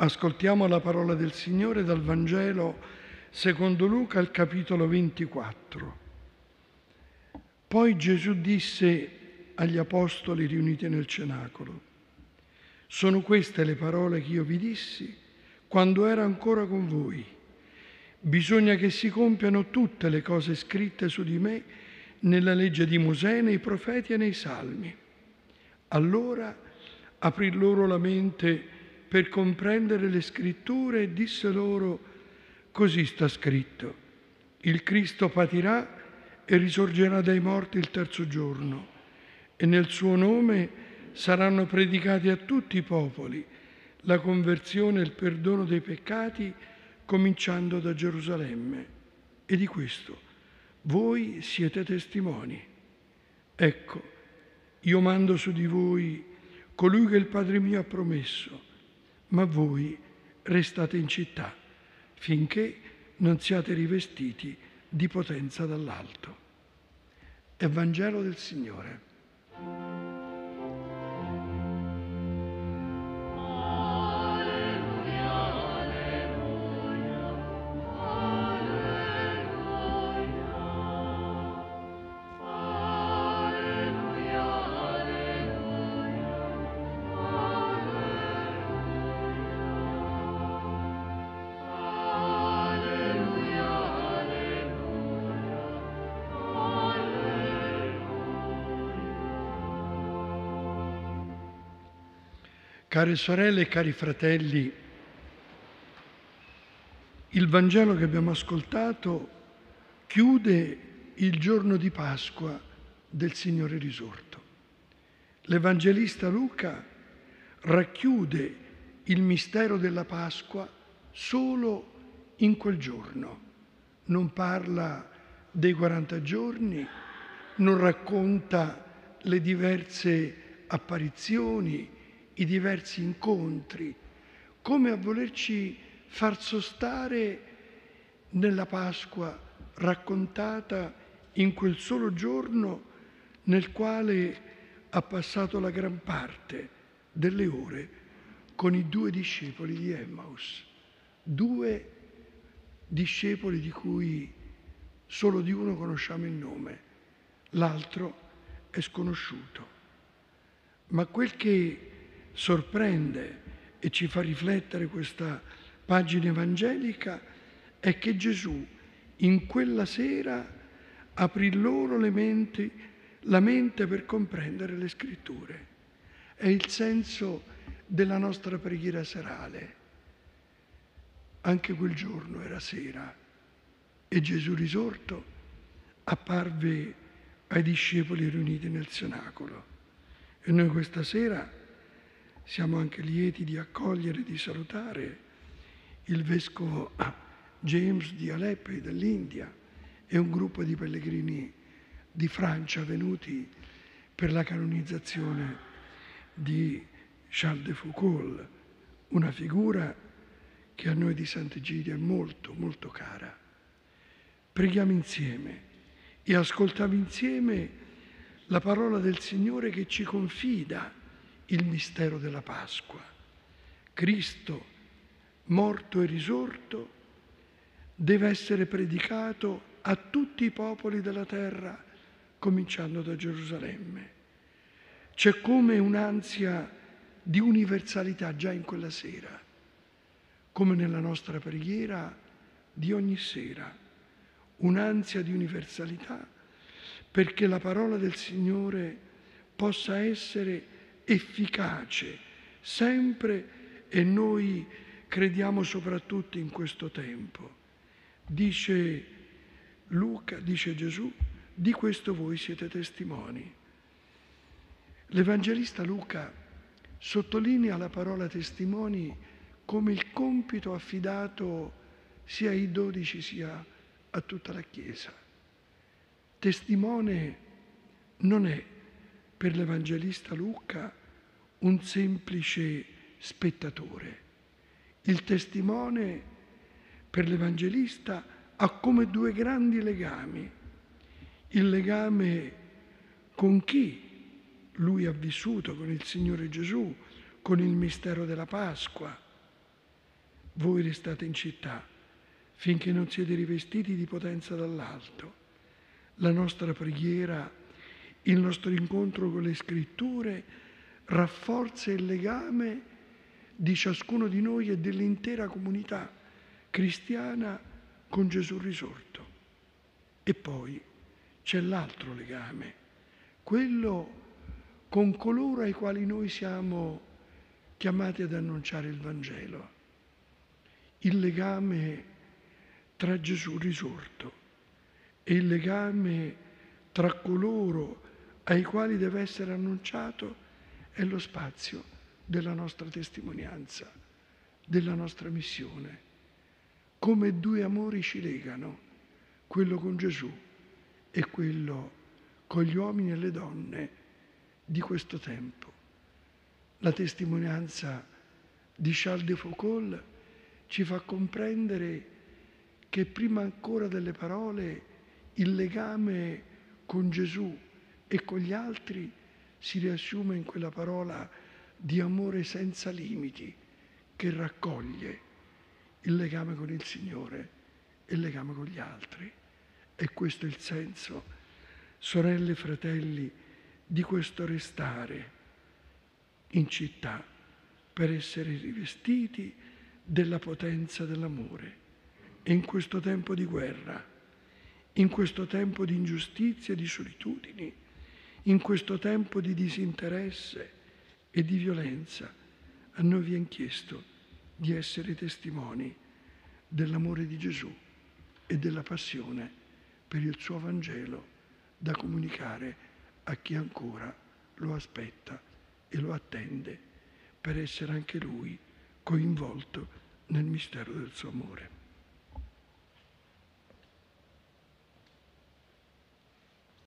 Ascoltiamo la parola del Signore dal Vangelo secondo Luca al capitolo 24. Poi Gesù disse agli apostoli riuniti nel cenacolo, sono queste le parole che io vi dissi quando ero ancora con voi. Bisogna che si compiano tutte le cose scritte su di me nella legge di Mosè, nei profeti e nei salmi. Allora aprì loro la mente per comprendere le scritture e disse loro, così sta scritto, il Cristo patirà e risorgerà dai morti il terzo giorno e nel suo nome saranno predicati a tutti i popoli la conversione e il perdono dei peccati cominciando da Gerusalemme. E di questo voi siete testimoni. Ecco, io mando su di voi colui che il Padre mio ha promesso, ma voi restate in città finché non siate rivestiti di potenza dall'alto. Evangelo del Signore. Care sorelle e cari fratelli, il Vangelo che abbiamo ascoltato chiude il giorno di Pasqua del Signore risorto. L'Evangelista Luca racchiude il mistero della Pasqua solo in quel giorno. Non parla dei 40 giorni, non racconta le diverse apparizioni, i diversi incontri, come a volerci far sostare nella Pasqua raccontata in quel solo giorno nel quale ha passato la gran parte delle ore con i due discepoli di Emmaus, due discepoli di cui solo di uno conosciamo il nome, l'altro è sconosciuto. Ma quel che sorprende e ci fa riflettere questa pagina evangelica è che Gesù in quella sera aprì loro le menti, la mente per comprendere le scritture. È il senso della nostra preghiera serale. Anche quel giorno era sera e Gesù risorto apparve ai discepoli riuniti nel cenacolo. E noi questa sera siamo anche lieti di accogliere e di salutare il vescovo James di Aleppo dell'India e un gruppo di pellegrini di Francia venuti per la canonizzazione di Charles de Foucault, una figura che a noi di Sant'Egidio è molto, molto cara. Preghiamo insieme e ascoltiamo insieme la parola del Signore che ci confida il mistero della Pasqua. Cristo, morto e risorto, deve essere predicato a tutti i popoli della terra, cominciando da Gerusalemme. C'è come un'ansia di universalità già in quella sera, come nella nostra preghiera di ogni sera, un'ansia di universalità perché la parola del Signore possa essere efficace sempre e noi crediamo soprattutto in questo tempo. Dice Luca, dice Gesù, di questo voi siete testimoni. L'Evangelista Luca sottolinea la parola testimoni come il compito affidato sia ai dodici sia a tutta la Chiesa. Testimone non è per l'Evangelista Luca un semplice spettatore. Il testimone per l'Evangelista ha come due grandi legami. Il legame con chi lui ha vissuto, con il Signore Gesù, con il mistero della Pasqua, voi restate in città finché non siete rivestiti di potenza dall'alto. La nostra preghiera, il nostro incontro con le scritture rafforza il legame di ciascuno di noi e dell'intera comunità cristiana con Gesù risorto. E poi c'è l'altro legame, quello con coloro ai quali noi siamo chiamati ad annunciare il Vangelo. Il legame tra Gesù risorto e il legame tra coloro ai quali deve essere annunciato è lo spazio della nostra testimonianza, della nostra missione. Come due amori ci legano, quello con Gesù e quello con gli uomini e le donne di questo tempo. La testimonianza di Charles de Foucault ci fa comprendere che prima ancora delle parole il legame con Gesù e con gli altri si riassume in quella parola di amore senza limiti che raccoglie il legame con il Signore e il legame con gli altri. E questo è il senso, sorelle e fratelli, di questo restare in città per essere rivestiti della potenza dell'amore. E in questo tempo di guerra, in questo tempo di ingiustizia e di solitudini, in questo tempo di disinteresse e di violenza, a noi viene chiesto di essere testimoni dell'amore di Gesù e della passione per il suo Vangelo da comunicare a chi ancora lo aspetta e lo attende per essere anche lui coinvolto nel mistero del suo amore.